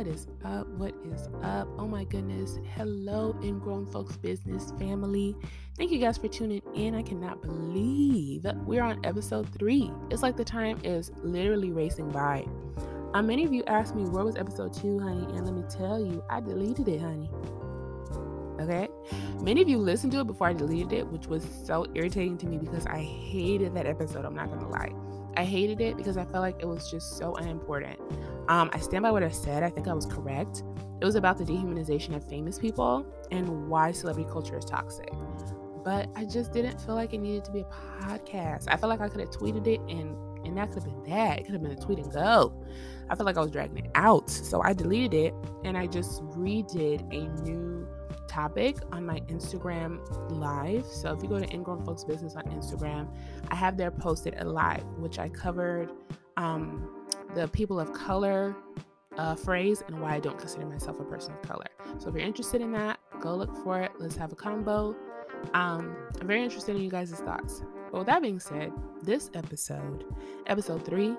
What is up? What is up? Oh my goodness. Hello, Ingrown Folks Business family. Thank you guys for tuning in. I cannot believe we're on episode three. It's like the time is literally racing by. Um, many of you asked me where was episode two, honey, and let me tell you, I deleted it, honey. Okay. Many of you listened to it before I deleted it, which was so irritating to me because I hated that episode. I'm not gonna lie. I hated it because I felt like it was just so unimportant. Um, I stand by what I said. I think I was correct. It was about the dehumanization of famous people and why celebrity culture is toxic. But I just didn't feel like it needed to be a podcast. I felt like I could have tweeted it and and that could have been that. It could have been a tweet and go. I felt like I was dragging it out. So I deleted it and I just redid a new topic on my Instagram live. So if you go to Ingrown Folks Business on Instagram, I have there posted a live, which I covered um, the people of color uh, phrase and why I don't consider myself a person of color. So if you're interested in that, go look for it. Let's have a combo. Um, I'm very interested in you guys' thoughts. But with that being said, this episode, episode three,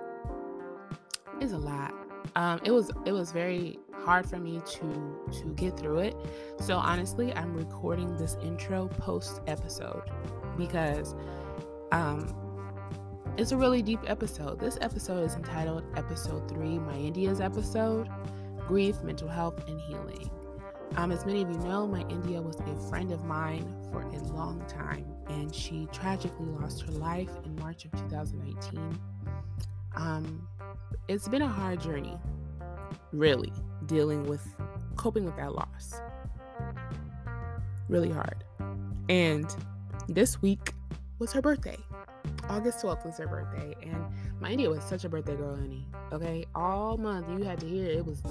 is a lot. Um, it was it was very hard for me to to get through it. So honestly, I'm recording this intro post episode because um it's a really deep episode. This episode is entitled Episode 3, My India's episode, Grief, Mental Health, and Healing. Um, as many of you know, my India was a friend of mine for a long time, and she tragically lost her life in March of 2019. Um, it's been a hard journey, really dealing with coping with that loss. Really hard. And this week was her birthday. August 12th was her birthday, and my India was such a birthday girl, honey. Okay, all month you had to hear it was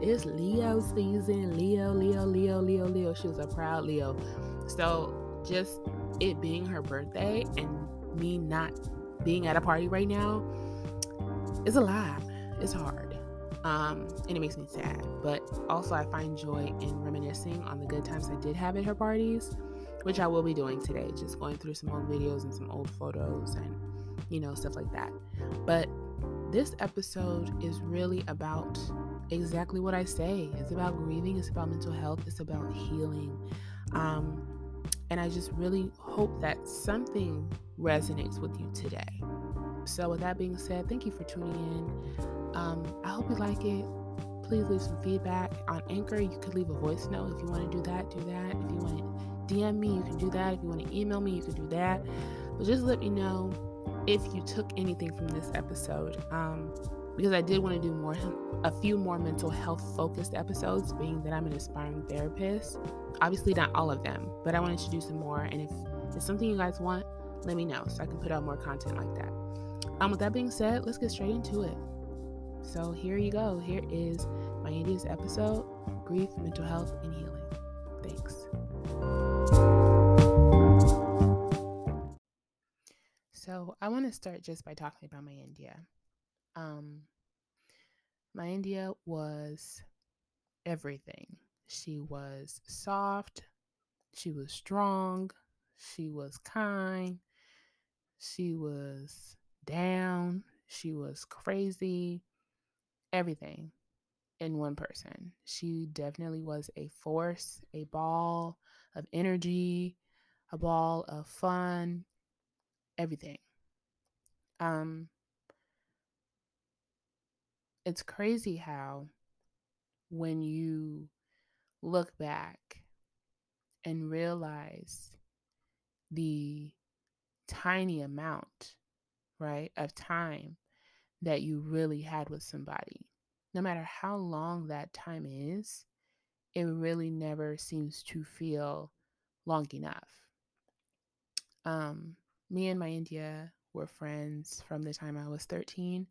it's Leo season, Leo, Leo, Leo, Leo, Leo. She was a proud Leo. So just it being her birthday and me not being at a party right now is a lot. It's hard um, and it makes me sad. But also, I find joy in reminiscing on the good times I did have at her parties, which I will be doing today, just going through some old videos and some old photos and, you know, stuff like that. But this episode is really about exactly what I say it's about grieving, it's about mental health, it's about healing. Um, and I just really hope that something resonates with you today. So, with that being said, thank you for tuning in. Um, I hope you like it. Please leave some feedback on Anchor. You could leave a voice note if you want to do that. Do that. If you want to DM me, you can do that. If you want to email me, you can do that. But just let me know if you took anything from this episode. Um, because I did want to do more, a few more mental health focused episodes, being that I'm an aspiring therapist. Obviously, not all of them, but I wanted to do some more. And if it's something you guys want, let me know so I can put out more content like that. Um, with that being said, let's get straight into it. So here you go. Here is my India's episode Grief, Mental Health, and Healing. So I want to start just by talking about my India. Um, my India was everything. She was soft, she was strong, she was kind, she was down, she was crazy, everything in one person. She definitely was a force, a ball of energy, a ball of fun, everything. Um it's crazy how when you look back and realize the tiny amount, right, of time that you really had with somebody. No matter how long that time is, it really never seems to feel long enough. Um, me and my India were friends from the time I was 13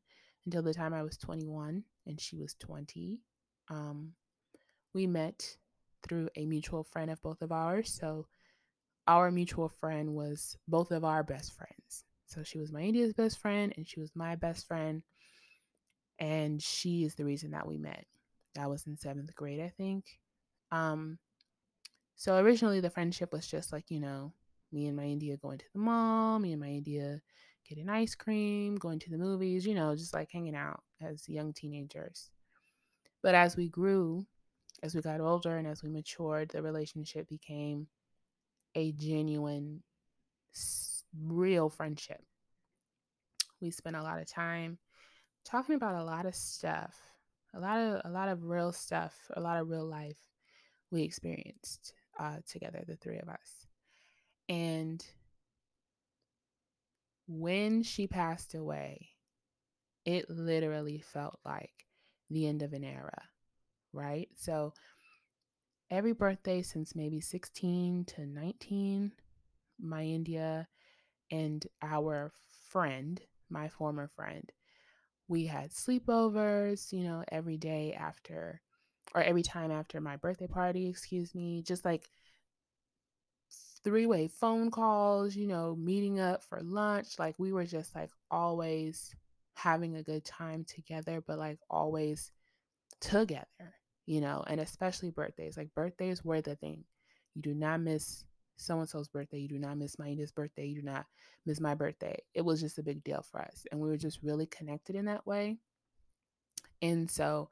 until the time I was 21 and she was 20. Um, we met through a mutual friend of both of ours. So our mutual friend was both of our best friends. So she was my India's best friend and she was my best friend. And she is the reason that we met. That was in seventh grade, I think. Um, so originally the friendship was just like, you know, me and my India going to the mall, me and my India getting ice cream, going to the movies, you know, just like hanging out as young teenagers. But as we grew, as we got older and as we matured, the relationship became a genuine, real friendship. We spent a lot of time talking about a lot of stuff, a lot of a lot of real stuff, a lot of real life we experienced uh, together, the three of us. And when she passed away, it literally felt like the end of an era, right? So every birthday since maybe 16 to 19, my India and our friend, my former friend, we had sleepovers, you know, every day after or every time after my birthday party, excuse me, just like three way phone calls, you know, meeting up for lunch. Like we were just like always having a good time together, but like always together, you know, and especially birthdays. Like birthdays were the thing. You do not miss so and so's birthday. You do not miss my birthday. You do not miss my birthday. It was just a big deal for us. And we were just really connected in that way. And so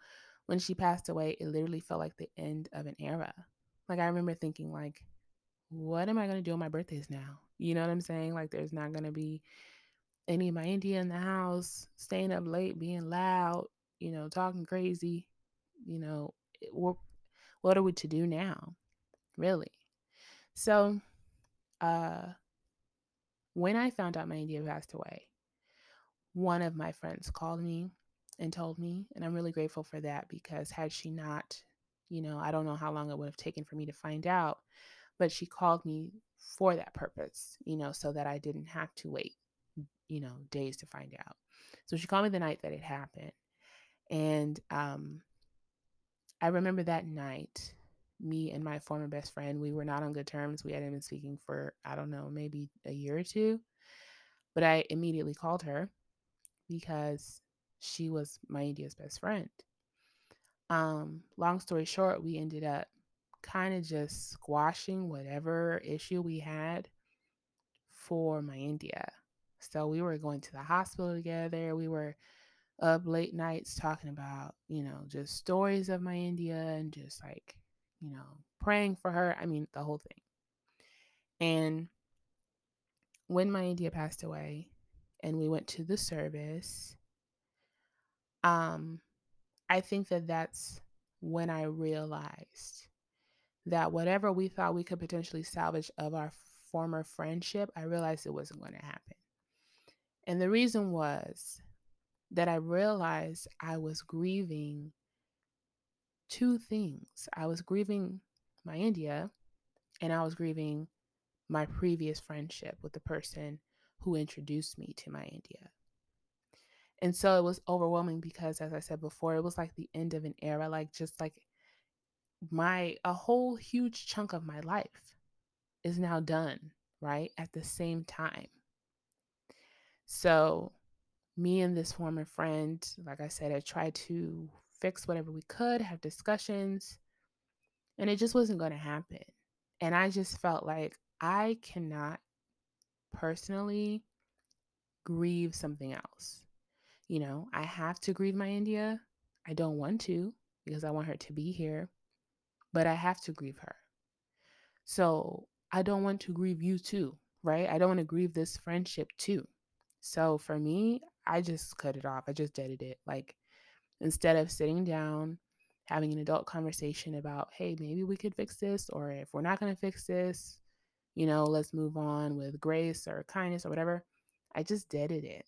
when she passed away, it literally felt like the end of an era. Like I remember thinking, like, what am I gonna do on my birthdays now? You know what I'm saying? Like there's not gonna be any of my India in the house, staying up late, being loud, you know, talking crazy. You know, what what are we to do now? Really? So, uh, when I found out my India passed away, one of my friends called me and told me, and I'm really grateful for that because had she not, you know, I don't know how long it would have taken for me to find out, but she called me for that purpose, you know, so that I didn't have to wait, you know, days to find out. So she called me the night that it happened. And um, I remember that night, me and my former best friend, we were not on good terms. We hadn't been speaking for, I don't know, maybe a year or two. But I immediately called her because she was my India's best friend. Um, long story short, we ended up kind of just squashing whatever issue we had for my India. So we were going to the hospital together. We were up late nights talking about, you know, just stories of my India and just like, you know, praying for her. I mean, the whole thing. And when my India passed away and we went to the service, um, I think that that's when I realized that whatever we thought we could potentially salvage of our former friendship, I realized it wasn't going to happen. And the reason was that I realized I was grieving two things. I was grieving my India and I was grieving my previous friendship with the person who introduced me to my India. And so it was overwhelming because, as I said before, it was like the end of an era, like just like my, a whole huge chunk of my life is now done, right? At the same time. So, me and this former friend, like I said, I tried to fix whatever we could, have discussions, and it just wasn't going to happen. And I just felt like I cannot personally grieve something else. You know, I have to grieve my India. I don't want to because I want her to be here, but I have to grieve her. So I don't want to grieve you too, right? I don't want to grieve this friendship too. So for me, I just cut it off. I just did it. Like instead of sitting down, having an adult conversation about, hey, maybe we could fix this, or if we're not going to fix this, you know, let's move on with grace or kindness or whatever. I just deaded it.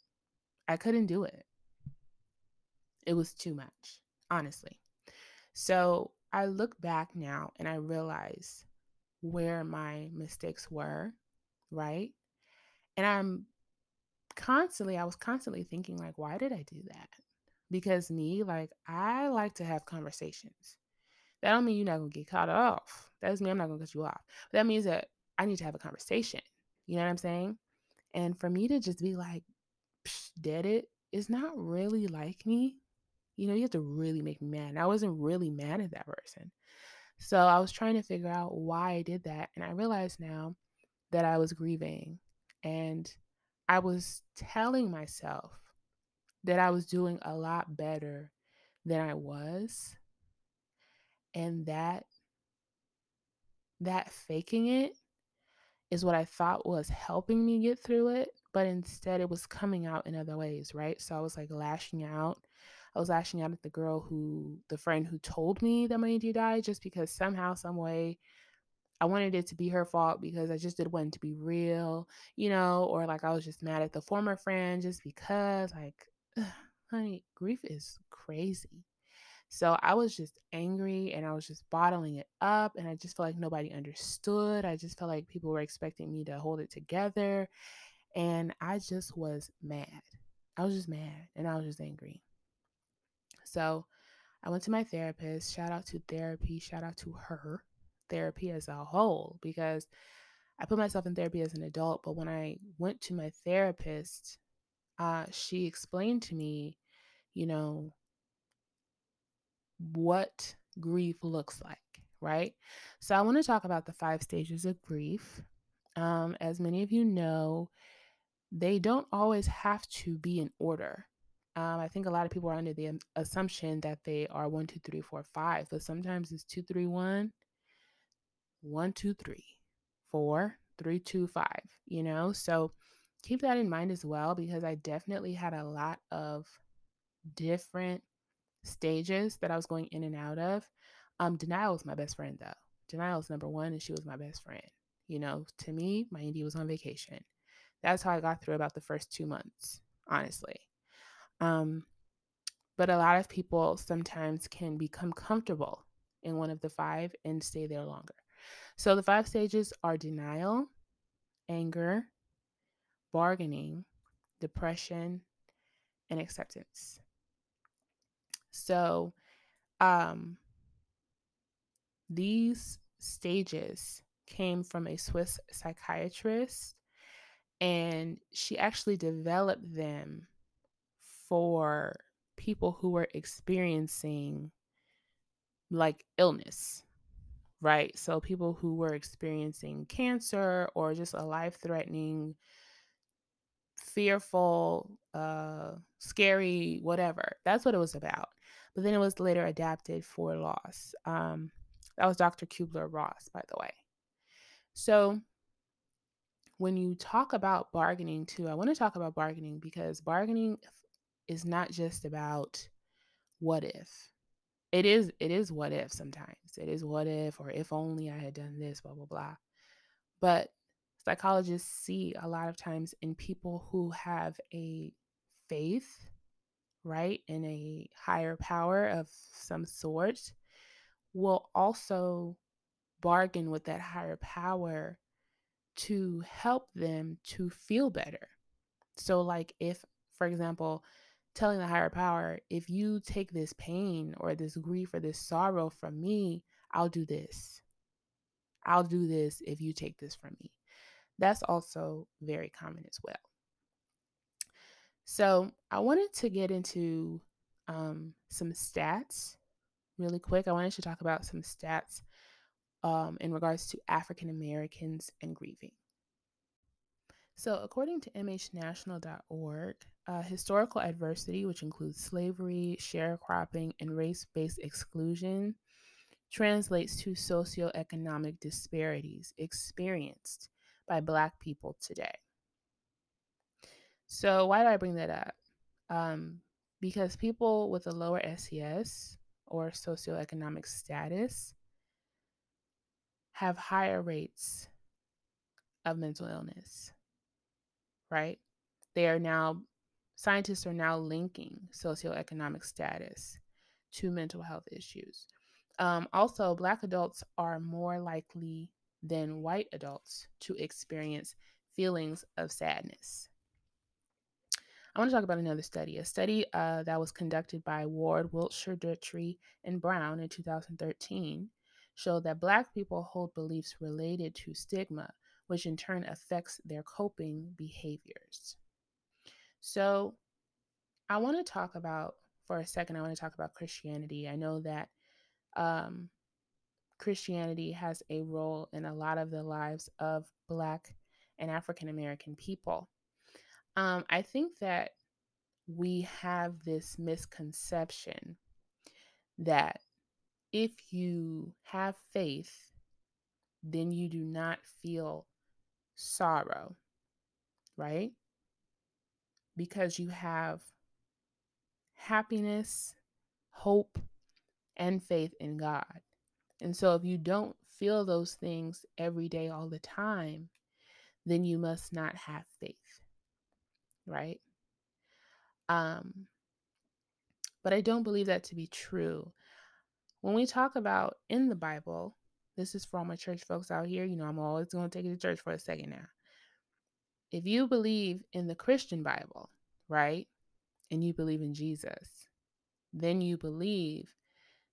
I couldn't do it. It was too much, honestly. So I look back now and I realize where my mistakes were, right? And I'm constantly, I was constantly thinking, like, why did I do that? Because me, like, I like to have conversations. That don't mean you're not gonna get cut off. That doesn't mean I'm not gonna cut you off. But that means that I need to have a conversation. You know what I'm saying? And for me to just be like, dead it is not really like me. You know, you have to really make me mad. And I wasn't really mad at that person. So I was trying to figure out why I did that. And I realized now that I was grieving and I was telling myself that I was doing a lot better than I was And that that faking it is what I thought was helping me get through it, but instead it was coming out in other ways, right? So I was like lashing out. I was lashing out at the girl who, the friend who told me that my auntie died, just because somehow, some way, I wanted it to be her fault because I just didn't want it to be real, you know, or like I was just mad at the former friend just because, like, ugh, honey, grief is crazy. So I was just angry and I was just bottling it up. And I just felt like nobody understood. I just felt like people were expecting me to hold it together. And I just was mad. I was just mad and I was just angry. So I went to my therapist. Shout out to therapy. Shout out to her, therapy as a whole, because I put myself in therapy as an adult. But when I went to my therapist, uh, she explained to me, you know, what grief looks like, right? So I want to talk about the five stages of grief. Um, as many of you know, they don't always have to be in order. Um, I think a lot of people are under the assumption that they are one, two, three, four, five, but sometimes it's two, three, one, one, two, three, four, three, two, five, you know? So keep that in mind as well because I definitely had a lot of different stages that I was going in and out of. Um, denial was my best friend though. Denial was number one, and she was my best friend. You know, to me, my auntie was on vacation. That's how I got through about the first two months, honestly. Um, but a lot of people sometimes can become comfortable in one of the five and stay there longer. So the five stages are denial, anger, bargaining, depression, and acceptance. So, um, these stages came from a Swiss psychiatrist, and she actually developed them for people who were experiencing like illness, right? So, people who were experiencing cancer or just a life threatening fearful, uh, scary, whatever. That's what it was about. But then it was later adapted for loss. Um, that was Dr. Kubler Ross, by the way. So when you talk about bargaining, too, I want to talk about bargaining because bargaining is not just about what if. It is it is what if sometimes. It is what if or if only I had done this, blah blah blah. But psychologists see a lot of times in people who have a faith, right, in a higher power of some sort, will also bargain with that higher power to help them to feel better. So, like, if, for example, telling the higher power, if you take this pain or this grief or this sorrow from me, I'll do this. I'll do this if you take this from me. That's also very common as well. So, I wanted to get into um, some stats really quick. I wanted to talk about some stats um, in regards to African Americans and grieving. So, according to mhanational.org, uh, historical adversity, which includes slavery, sharecropping, and race based exclusion, translates to socioeconomic disparities experienced by Black people today. So, why do I bring that up? Um, because people with a lower SES or socioeconomic status have higher rates of mental illness, right? They are now, scientists are now linking socioeconomic status to mental health issues. Um, also, Black adults are more likely than white adults to experience feelings of sadness. I want to talk about another study, a study uh, that was conducted by Ward, Wiltshire, Detry, and Brown in 2013 showed that Black people hold beliefs related to stigma, which in turn affects their coping behaviors. So, I want to talk about, for a second, I want to talk about Christianity. I know that um, Christianity has a role in a lot of the lives of Black and African American people. Um, I think that we have this misconception that if you have faith, then you do not feel sorrow, right? Because you have happiness, hope, and faith in God. And so if you don't feel those things every day, all the time, then you must not have faith, right? Um, but I don't believe that to be true. When we talk about in the Bible, this is for all my church folks out here. You know, I'm always going to take you to church for a second now. If you believe in the Christian Bible, right, and you believe in Jesus, then you believe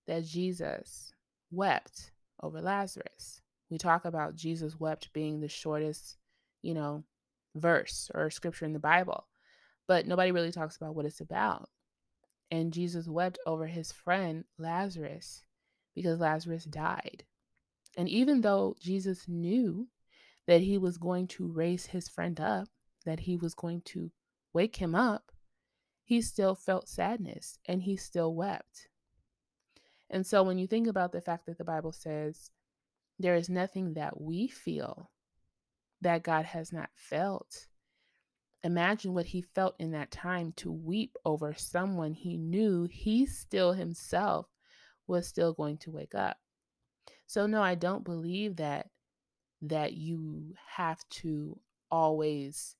that Jesus wept over Lazarus. We talk about Jesus wept being the shortest, you know, verse or scripture in the Bible, but nobody really talks about what it's about. And Jesus wept over his friend Lazarus because Lazarus died. And even though Jesus knew that he was going to raise his friend up, that he was going to wake him up, he still felt sadness and he still wept. And so when you think about the fact that the Bible says there is nothing that we feel that God has not felt, imagine what he felt in that time to weep over someone he knew he still himself was still going to wake up. So no, I don't believe that that you have to always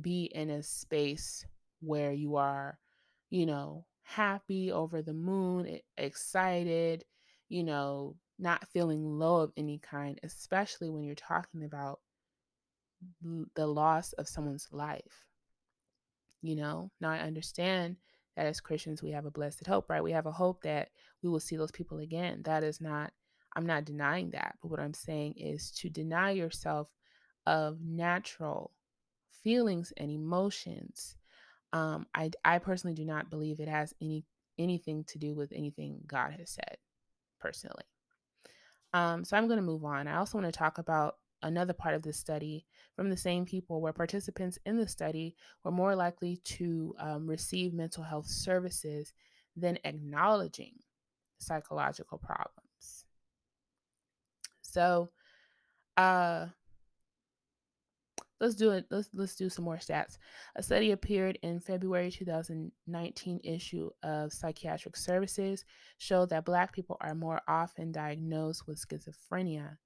be in a space where you are, you know, happy, over the moon, excited, you know, not feeling low of any kind, especially when you're talking about the loss of someone's life. You know, now I understand that as Christians, we have a blessed hope, right? We have a hope that we will see those people again. That is not, I'm not denying that. But what I'm saying is to deny yourself of natural feelings and emotions um, I, I personally do not believe it has any anything to do with anything God has said, personally. Um, so I'm going to move on. I also want to talk about another part of the study from the same people where participants in the study were more likely to um, receive mental health services than acknowledging psychological problems. So, uh, let's do it. Let's let's do some more stats. A study appeared in February 2019 issue of Psychiatric Services showed that Black people are more often diagnosed with schizophrenia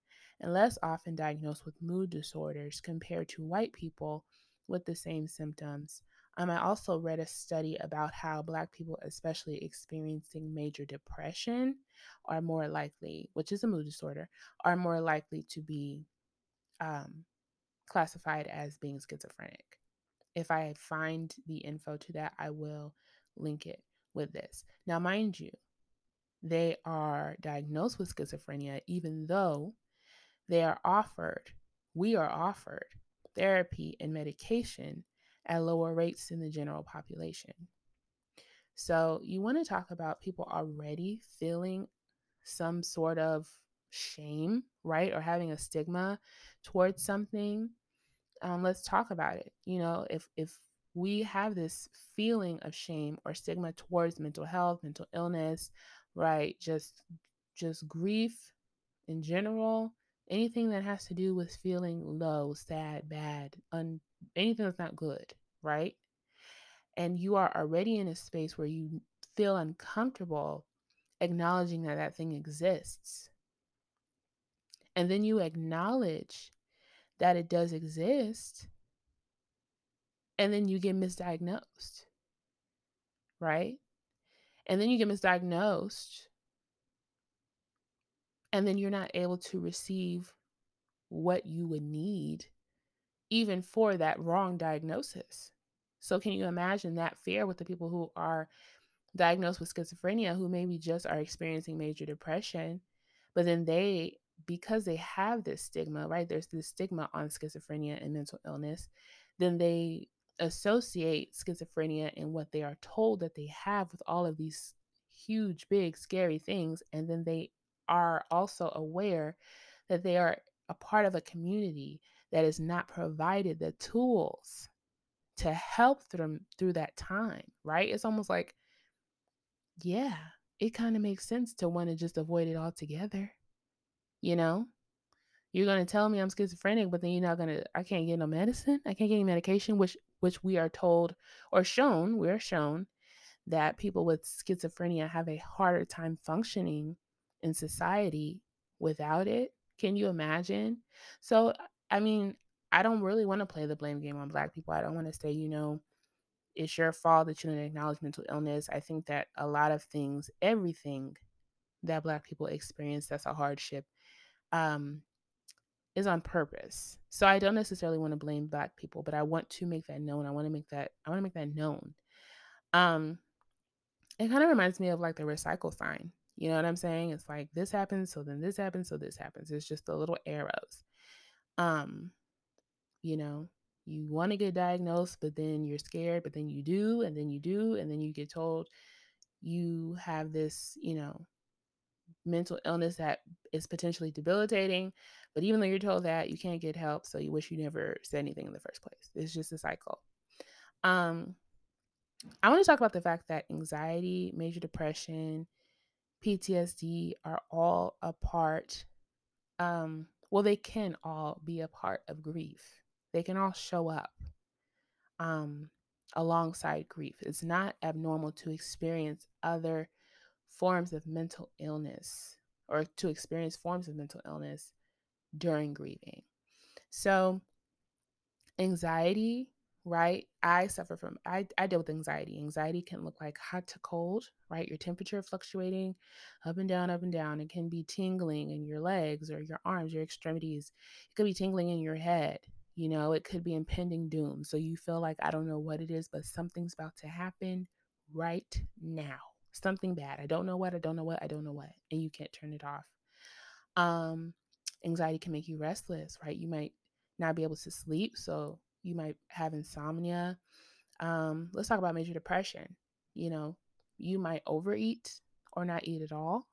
and less often diagnosed with mood disorders compared to white people with the same symptoms. Um, I also read a study about how Black people, especially experiencing major depression, are more likely, which is a mood disorder, are more likely to be um, classified as being schizophrenic. If I find the info to that, I will link it with this. Now, mind you, they are diagnosed with schizophrenia, even though they are offered, we are offered therapy and medication at lower rates than the general population. So, you want to talk about people already feeling some sort of shame, right? Or having a stigma towards something, um, let's talk about it. You know, if if we have this feeling of shame or stigma towards mental health, mental illness, right? Just just grief in general, anything that has to do with feeling low, sad, bad, un, anything that's not good, right? And you are already in a space where you feel uncomfortable acknowledging that that thing exists and then you acknowledge that it does exist, and then you get misdiagnosed, right? And then you get misdiagnosed, and then you're not able to receive what you would need even for that wrong diagnosis. So, can you imagine that fear with the people who are diagnosed with schizophrenia who maybe just are experiencing major depression, but then they because they have this stigma, right? There's this stigma on schizophrenia and mental illness, then they associate schizophrenia and what they are told that they have with all of these huge, big, scary things. And then they are also aware that they are a part of a community that is not provided the tools to help them through that time, right? It's almost like, yeah, it kind of makes sense to want to just avoid it altogether. You know? You're gonna tell me I'm schizophrenic, but then you're not gonna I can't get no medicine. I can't get any medication, which which we are told or shown, we're shown that people with schizophrenia have a harder time functioning in society without it. Can you imagine? So, I mean, I don't really want to play the blame game on Black people. I don't want to say, you know, it's your fault that you didn't acknowledge mental illness. I think that a lot of things, everything that Black people experience that's a hardship, um, is on purpose. So I don't necessarily want to blame Black people, but I want to make that known. I want to make that I want to make that known. Um, it kind of reminds me of like the recycle sign. You know what I'm saying? It's like this happens, so then this happens, so this happens. It's just the little arrows. Um, you know, you want to get diagnosed, but then you're scared, but then you do, and then you do, and then you get told you have this, you know, mental illness that is potentially debilitating. But even though you're told that, you can't get help, so you wish you never said anything in the first place. It's just a cycle. Um, I want to talk about the fact that anxiety, major depression, PTSD are all a part. Um, well, they can all be a part of grief. They can all show up um, alongside grief. It's not abnormal to experience other forms of mental illness or to experience forms of mental illness during grieving. So, anxiety right? I suffer from I, I deal with anxiety. Anxiety can look like hot to cold, right? Your temperature fluctuating up and down, up and down. It can be tingling in your legs or your arms, your extremities. It could be tingling in your head. You know, it could be impending doom. So you feel like I don't know what it is, but something's about to happen right now. Something bad. I don't know what, I don't know what, I don't know what. And you can't turn it off. Um, anxiety can make you restless, right? You might not be able to sleep. So you might have insomnia. Um, let's talk about major depression. You know, you might overeat or not eat at all.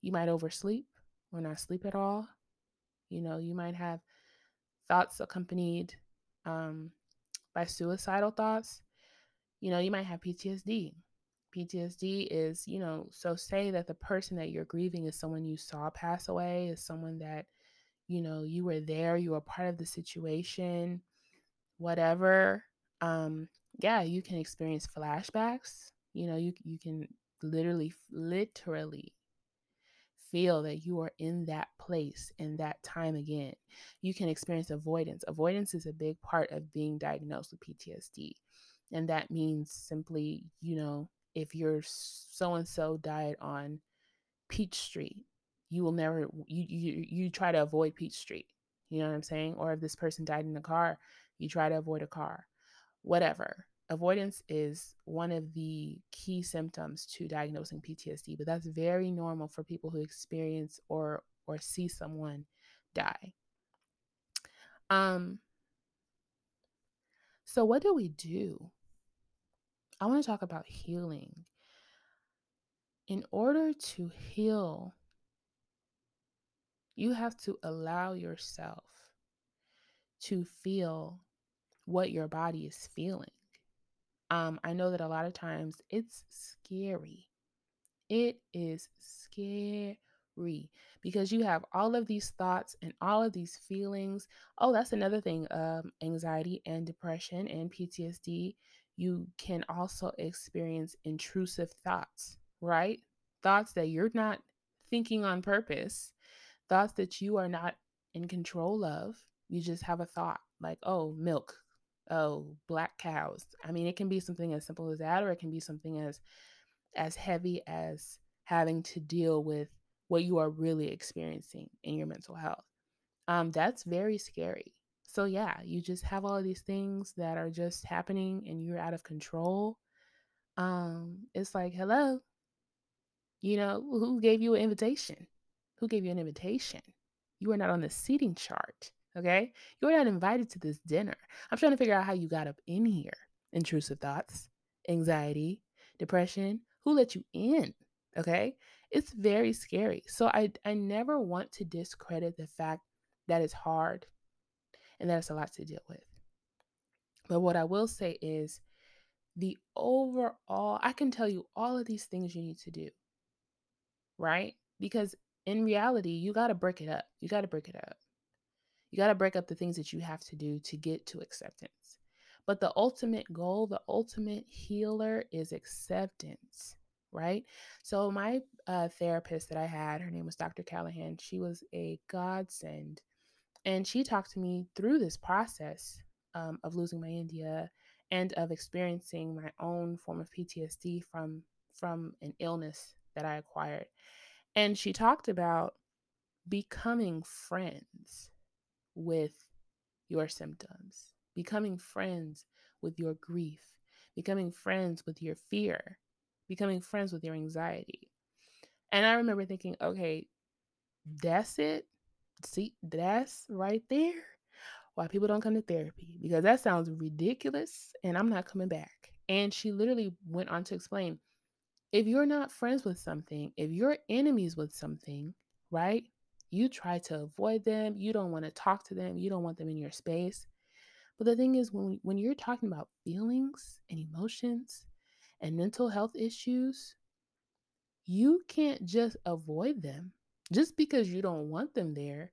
You might oversleep or not sleep at all. You know, you might have thoughts accompanied um, by suicidal thoughts. You know, you might have PTSD. PTSD is, you know, so say that the person that you're grieving is someone you saw pass away, is someone that, you know, you were there, you were part of the situation, whatever um yeah you can experience flashbacks you know you you can literally literally feel that you are in that place in that time again. You can experience avoidance. Avoidance is a big part of being diagnosed with PTSD and that means simply you know if you're so and so died on Peach Street you will never you you you try to avoid Peach Street you know what I'm saying? Or if this person died in a car you try to avoid a car, whatever. Avoidance is one of the key symptoms to diagnosing PTSD, but that's very normal for people who experience or or see someone die. Um so what do we do? I want to talk about healing. In order to heal, you have to allow yourself to feel what your body is feeling. Um, I know that a lot of times it's scary. It is scary because you have all of these thoughts and all of these feelings. Oh, that's another thing um, anxiety and depression and PTSD. You can also experience intrusive thoughts, right? Thoughts that you're not thinking on purpose, thoughts that you are not in control of. You just have a thought like, oh, milk, oh black cows. I mean it can be something as simple as that or it can be something as as heavy as having to deal with what you are really experiencing in your mental health. Um that's very scary. So yeah you just have all these things that are just happening and you're out of control. Um it's like hello? You know who gave you an invitation? Who gave you an invitation? You are not on the seating chart Okay. You're not invited to this dinner. I'm trying to figure out how you got up in here. Intrusive thoughts, anxiety, depression. Who let you in? Okay. It's very scary. So I, I never want to discredit the fact that it's hard and that it's a lot to deal with. But what I will say is the overall, I can tell you all of these things you need to do. right? Because in reality, you got to break it up. You got to break it up. You got to break up the things that you have to do to get to acceptance. But the ultimate goal, the ultimate healer is acceptance, right? So, my uh, therapist that I had, her name was Dr. Callahan, she was a godsend. And she talked to me through this process um, of losing my India and of experiencing my own form of PTSD from from an illness that I acquired. And she talked about becoming friends with your symptoms, becoming friends with your grief, becoming friends with your fear, becoming friends with your anxiety. And I remember thinking, okay, that's it. See, that's right there why people don't come to therapy because that sounds ridiculous and I'm not coming back. And she literally went on to explain if you're not friends with something, if you're enemies with something, right? You try to avoid them, you don't want to talk to them, you don't want them in your space. But the thing is when when you're talking about feelings and emotions and mental health issues, you can't just avoid them. Just because you don't want them there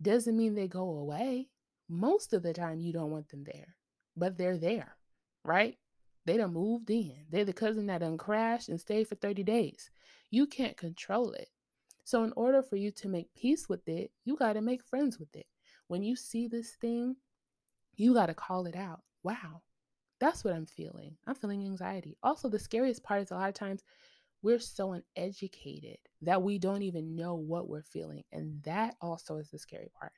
doesn't mean they go away. Most of the time you don't want them there, but they're there, right? They done moved in. They're the cousin that done crashed and stayed for 30 days. You can't control it. So, in order for you to make peace with it, you got to make friends with it. When you see this thing, you got to call it out. Wow, that's what I'm feeling. I'm feeling anxiety. Also, the scariest part is a lot of times we're so uneducated that we don't even know what we're feeling. And that also is the scary part.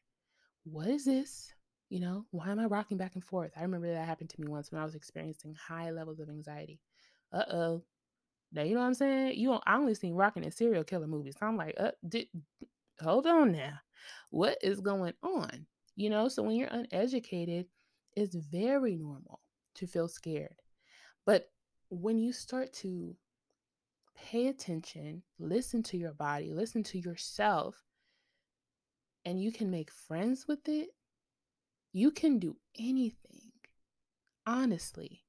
What is this? You know, why am I rocking back and forth? I remember that happened to me once when I was experiencing high levels of anxiety. Uh oh. Now you know what I'm saying? You don't, I only seen rocking in serial killer movies. So I'm like, uh, did, hold on now. What is going on? You know, so when you're uneducated, it's very normal to feel scared. But when you start to pay attention, listen to your body, listen to yourself, and you can make friends with it, you can do anything. Honestly.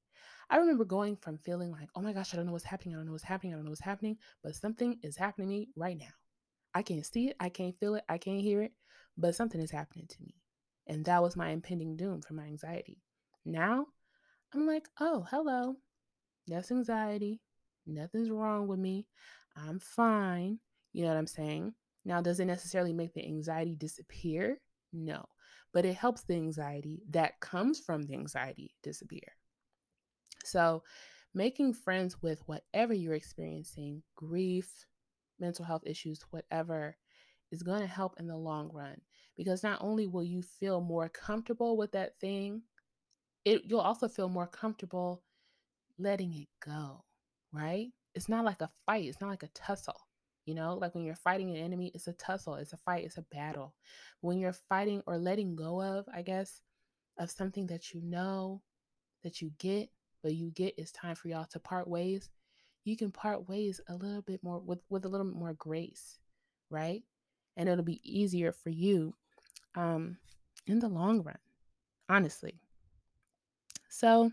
I remember going from feeling like, oh my gosh, I don't know what's happening. I don't know what's happening. I don't know what's happening. But something is happening to me right now. I can't see it. I can't feel it. I can't hear it. But something is happening to me. And that was my impending doom for my anxiety. Now I'm like, oh, hello. That's anxiety. Nothing's wrong with me. I'm fine. You know what I'm saying? Now, does it necessarily make the anxiety disappear? No but it helps the anxiety that comes from the anxiety disappear. So, making friends with whatever you're experiencing, grief, mental health issues, whatever, is going to help in the long run because not only will you feel more comfortable with that thing, it you'll also feel more comfortable letting it go, right? It's not like a fight, it's not like a tussle. You know, like when you're fighting an enemy, it's a tussle, it's a fight, it's a battle. When you're fighting or letting go of, I guess, of something that you know, that you get, but you get it's time for y'all to part ways, you can part ways a little bit more with, with a little bit more grace, right? And it'll be easier for you um, in the long run, honestly. So,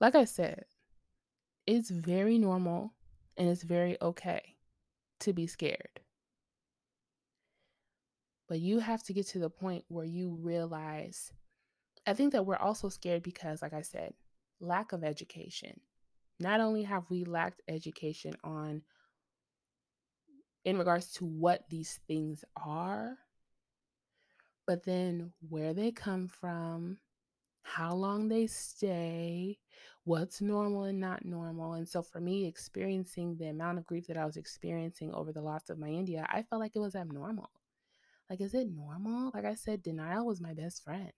like I said, it's very normal and it's very okay to be scared. But you have to get to the point where you realize I think that we're also scared because, like I said, lack of education. Not only have we lacked education on in regards to what these things are, but then where they come from, how long they stay, what's normal and not normal. And so for me, experiencing the amount of grief that I was experiencing over the loss of my India, I felt like it was abnormal. Like, is it normal? Like I said, denial was my best friend.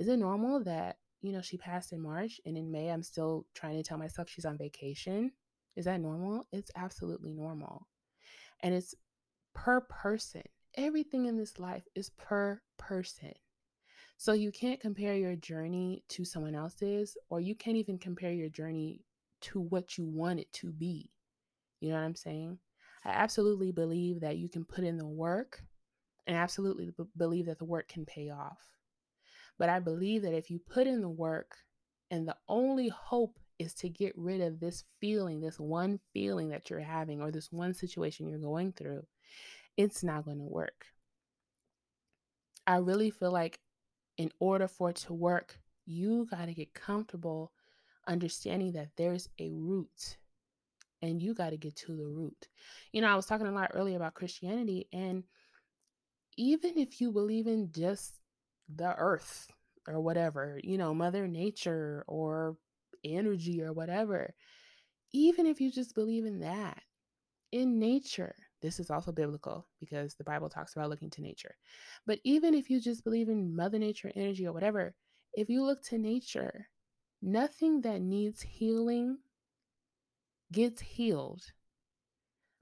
Is it normal that, you know, she passed in March and in May I'm still trying to tell myself she's on vacation? Is that normal? It's absolutely normal. And it's per person. Everything in this life is per person. So you can't compare your journey to someone else's, or you can't even compare your journey to what you want it to be. You know what I'm saying? I absolutely believe that you can put in the work and absolutely b- believe that the work can pay off. But I believe that if you put in the work and the only hope is to get rid of this feeling, this one feeling that you're having, or this one situation you're going through, it's not going to work. I really feel like in order for it to work, you got to get comfortable understanding that there's a root and you got to get to the root. You know, I was talking a lot earlier about Christianity, and even if you believe in just the earth or whatever, you know, Mother Nature or energy or whatever, even if you just believe in that, in nature, this is also biblical because the Bible talks about looking to nature. But even if you just believe in Mother Nature, energy, or whatever, if you look to nature, nothing that needs healing gets healed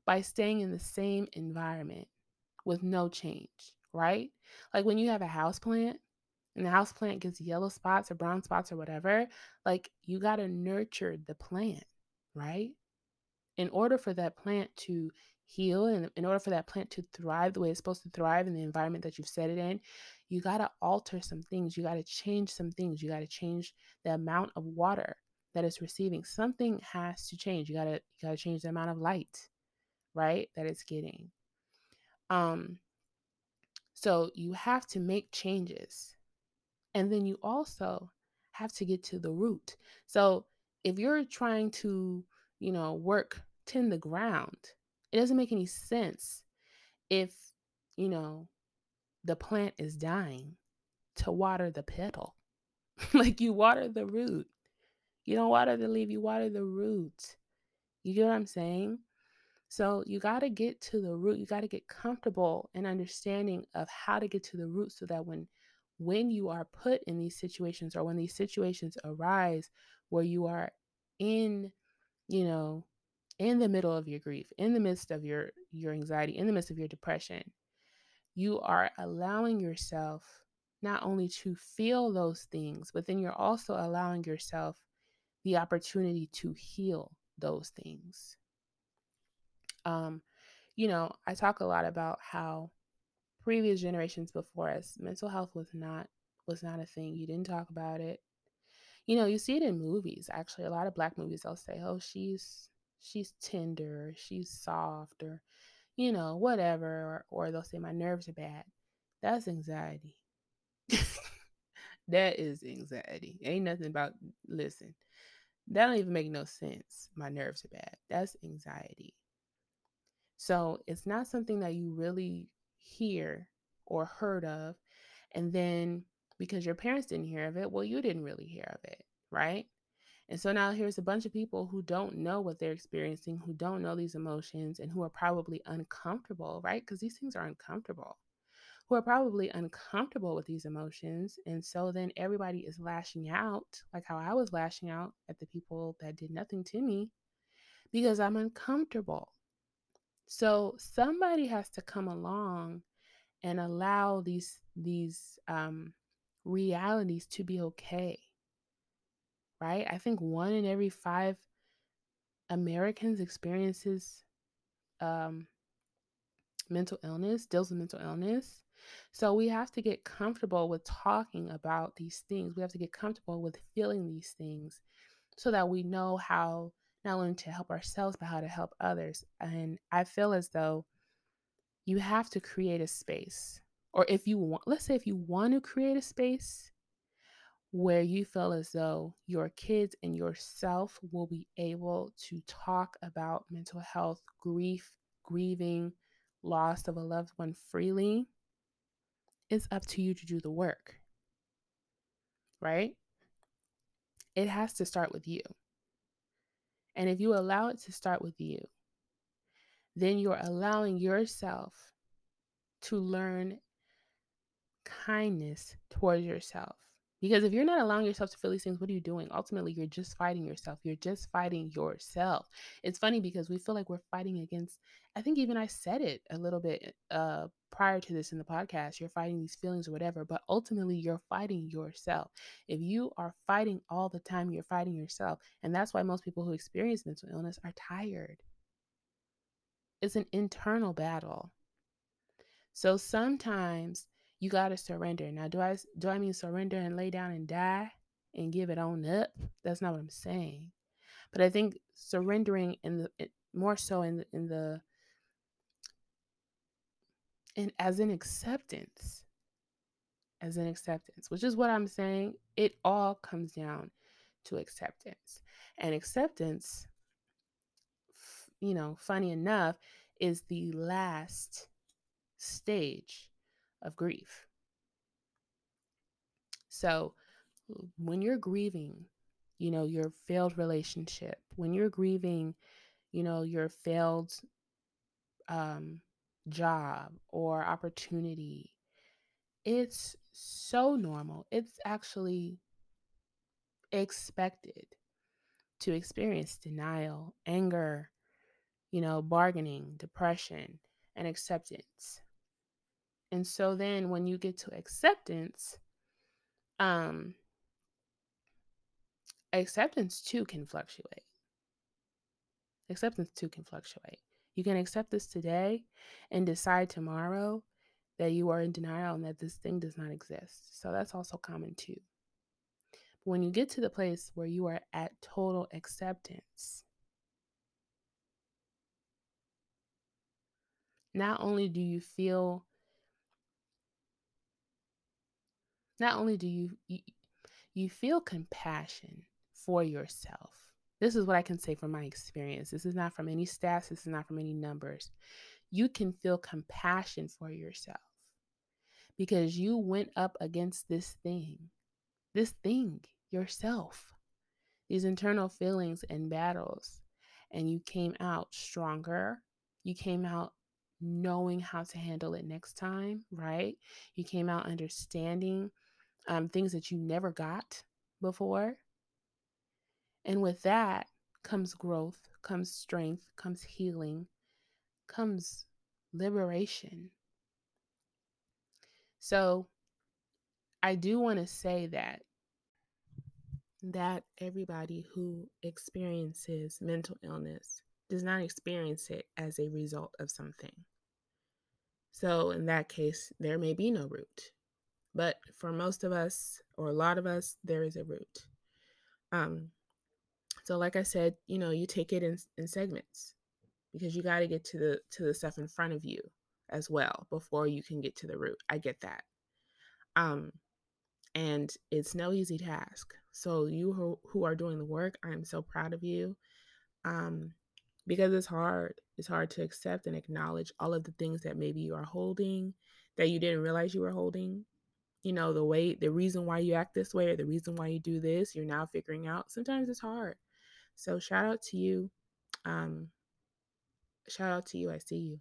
by staying in the same environment with no change, right? Like when you have a house plant and the house plant gets yellow spots or brown spots or whatever, like you got to nurture the plant, right? In order for that plant to heal and in order for that plant to thrive the way it's supposed to thrive in the environment that you've set it in, you got to alter some things. You got to change some things. You got to change the amount of water that it's receiving. Something has to change. You got to you got to change the amount of light, right? That it's getting. Um so you have to make changes. And then you also have to get to the root. So if you're trying to, you know, work tend the ground, it doesn't make any sense if, you know, the plant is dying to water the petal. like you water the root. You don't water the leaf, you water the root. You get what I'm saying? So you got to get to the root. You got to get comfortable and understanding of how to get to the root so that when when you are put in these situations or when these situations arise where you are in, you know, in the middle of your grief, in the midst of your your anxiety, in the midst of your depression, you are allowing yourself not only to feel those things, but then you're also allowing yourself the opportunity to heal those things. Um, you know, I talk a lot about how previous generations before us, mental health was not was not a thing. You didn't talk about it. You know, you see it in movies. Actually, a lot of black movies they'll say, "Oh, she's she's tender, she's soft, or you know, whatever," or, or they'll say, "My nerves are bad." That's anxiety. that is anxiety. Ain't nothing about listen. That don't even make no sense. My nerves are bad. That's anxiety. So it's not something that you really hear or heard of. And then because your parents didn't hear of it, well, you didn't really hear of it, right? And so now here's a bunch of people who don't know what they're experiencing, who don't know these emotions, and who are probably uncomfortable, right? Because these things are uncomfortable, who are probably uncomfortable with these emotions. And so then everybody is lashing out, like how I was lashing out at the people that did nothing to me because I'm uncomfortable. So somebody has to come along and allow these these um, realities to be okay. Right? I think one in every five Americans experiences um, mental illness, deals with mental illness. So we have to get comfortable with talking about these things. We have to get comfortable with feeling these things so that we know how not only to help ourselves, but how to help others. And I feel as though you have to create a space, or if you want, let's say if you want to create a space where you feel as though your kids and yourself will be able to talk about mental health, grief, grieving, loss of a loved one freely, it's up to you to do the work. Right? It has to start with you. And if you allow it to start with you, then you're allowing yourself to learn kindness towards yourself. Because if you're not allowing yourself to feel these things, what are you doing? Ultimately, you're just fighting yourself. You're just fighting yourself. It's funny because we feel like we're fighting against, I think even I said it a little bit uh, prior to this in the podcast. You're fighting these feelings or whatever, but ultimately, you're fighting yourself. If you are fighting all the time, you're fighting yourself. And that's why most people who experience mental illness are tired. It's an internal battle. So sometimes you got to surrender. Now, do I do I mean surrender and lay down and die and give it on up? That's not what I'm saying. But I think surrendering in the more so in the, in the and as an acceptance as an acceptance, which is what I'm saying. It all comes down to acceptance. And acceptance, you know, funny enough, is the last stage of grief. So when you're grieving, you know, your failed relationship, when you're grieving, you know, your failed um, job or opportunity, it's so normal. It's actually expected to experience denial, anger, you know, bargaining, depression, and acceptance. And so then when you get to acceptance, um acceptance too can fluctuate. Acceptance too can fluctuate. You can accept this today and decide tomorrow that you are in denial and that this thing does not exist. So that's also common too. When you get to the place where you are at total acceptance, not only do you feel not only do you, you you feel compassion for yourself. This is what I can say from my experience. This is not from any stats, this is not from any numbers. You can feel compassion for yourself because you went up against this thing, this thing yourself, these internal feelings and battles, and you came out stronger. You came out knowing how to handle it next time, right? You came out understanding um, things that you never got before. And with that comes growth, comes strength, comes healing, comes liberation. So I do want to say that that everybody who experiences mental illness does not experience it as a result of something. So in that case, there may be no root. But for most of us, or a lot of us, there is a root. Um, so like I said, you know, you take it in, in segments because you got to get to the to the stuff in front of you as well before you can get to the root. I get that. Um, and it's no easy task. So you who, who are doing the work, I'm so proud of you. Um, because it's hard. It's hard to accept and acknowledge all of the things that maybe you are holding that you didn't realize you were holding. You know, the way, the reason why you act this way or the reason why you do this, you're now figuring out. Sometimes it's hard. So shout out to you. Um, shout out to you. I see you.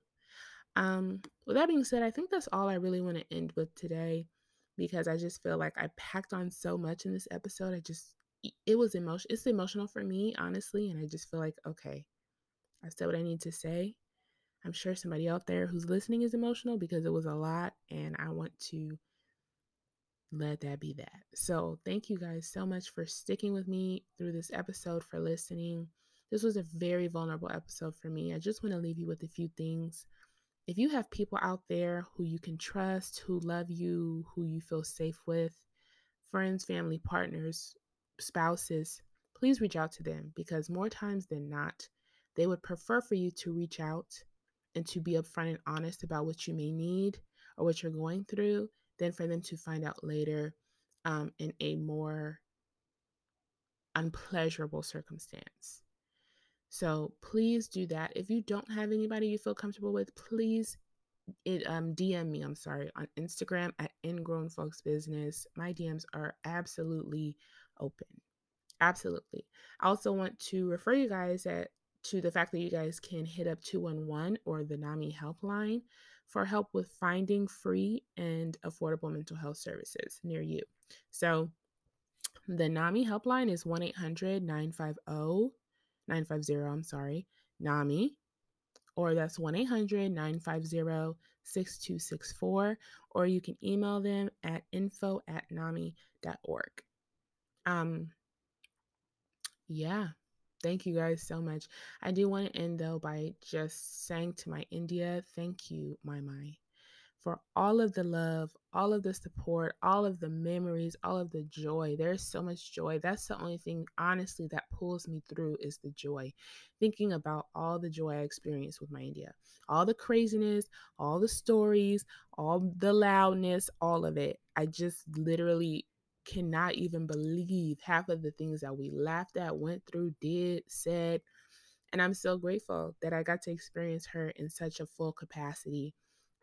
Um, with that being said, I think that's all I really want to end with today because I just feel like I packed on so much in this episode. I just it was emotional. It's emotional for me, honestly, and I just feel like okay, I said what I need to say. I'm sure somebody out there who's listening is emotional because it was a lot, and I want to let that be that. So, thank you guys so much for sticking with me through this episode, for listening. This was a very vulnerable episode for me. I just want to leave you with a few things if you have people out there who you can trust, who love you, who you feel safe with, friends, family, partners, spouses, please reach out to them because more times than not, they would prefer for you to reach out and to be upfront and honest about what you may need or what you're going through than for them to find out later um, in a more unpleasurable circumstance. So please do that. If you don't have anybody you feel comfortable with, please it um DM me, I'm sorry, on Instagram at Ingrown Folks Business. My DMs are absolutely open. Absolutely. I also want to refer you guys at to the fact that you guys can hit up 211 or the NAMI helpline for help with finding free and affordable mental health services near you. So the NAMI helpline is 1 800 950 950, I'm sorry, NAMI, or that's 1 800 950 6264, or you can email them at info at NAMI.org. Um, yeah, thank you guys so much. I do want to end though by just saying to my India, thank you, my my, for all of the love, all of the support, all of the memories, all of the joy. There's so much joy. That's the only thing, honestly, that pulls me through is the joy. Thinking about all the joy I experienced with my India, all the craziness, all the stories, all the loudness, all of it. I just literally cannot even believe half of the things that we laughed at, went through, did, said. And I'm so grateful that I got to experience her in such a full capacity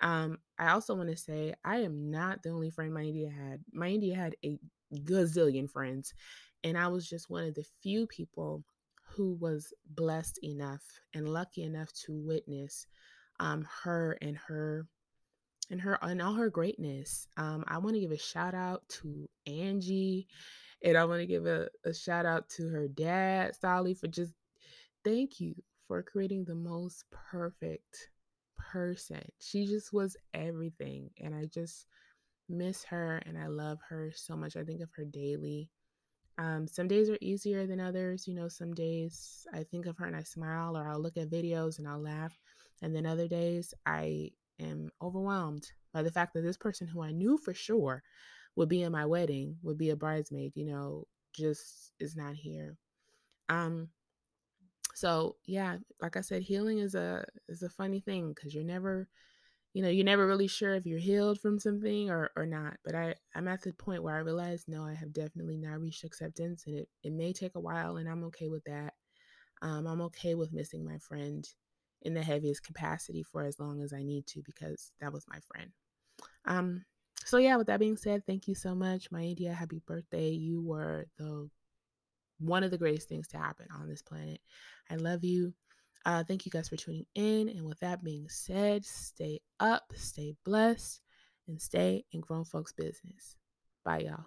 um, I also want to say I am not the only friend my India had. My India had a gazillion friends, and I was just one of the few people who was blessed enough and lucky enough to witness um, her and her and her and all her greatness. Um, I want to give a shout out to Angie, and I want to give a, a shout out to her dad, Sally, for just thank you for creating the most perfect person. She just was everything. And I just miss her and I love her so much. I think of her daily. Um, some days are easier than others. You know, some days I think of her and I smile, or I'll look at videos and I'll laugh. And then other days I am overwhelmed by the fact that this person who I knew for sure would be in my wedding, would be a bridesmaid, you know, just is not here. Um, so yeah, like I said, healing is a is a funny thing because you're never, you know, you're never really sure if you're healed from something or or not. But I I'm at the point where I realize no, I have definitely now reached acceptance, and it it may take a while, and I'm okay with that. Um, I'm okay with missing my friend in the heaviest capacity for as long as I need to because that was my friend. Um, so yeah, with that being said, thank you so much, Maidia. Happy birthday. You were the one of the greatest things to happen on this planet. I love you. Uh, thank you guys for tuning in. And with that being said, stay up, stay blessed, and stay in grown folks' business. Bye, y'all.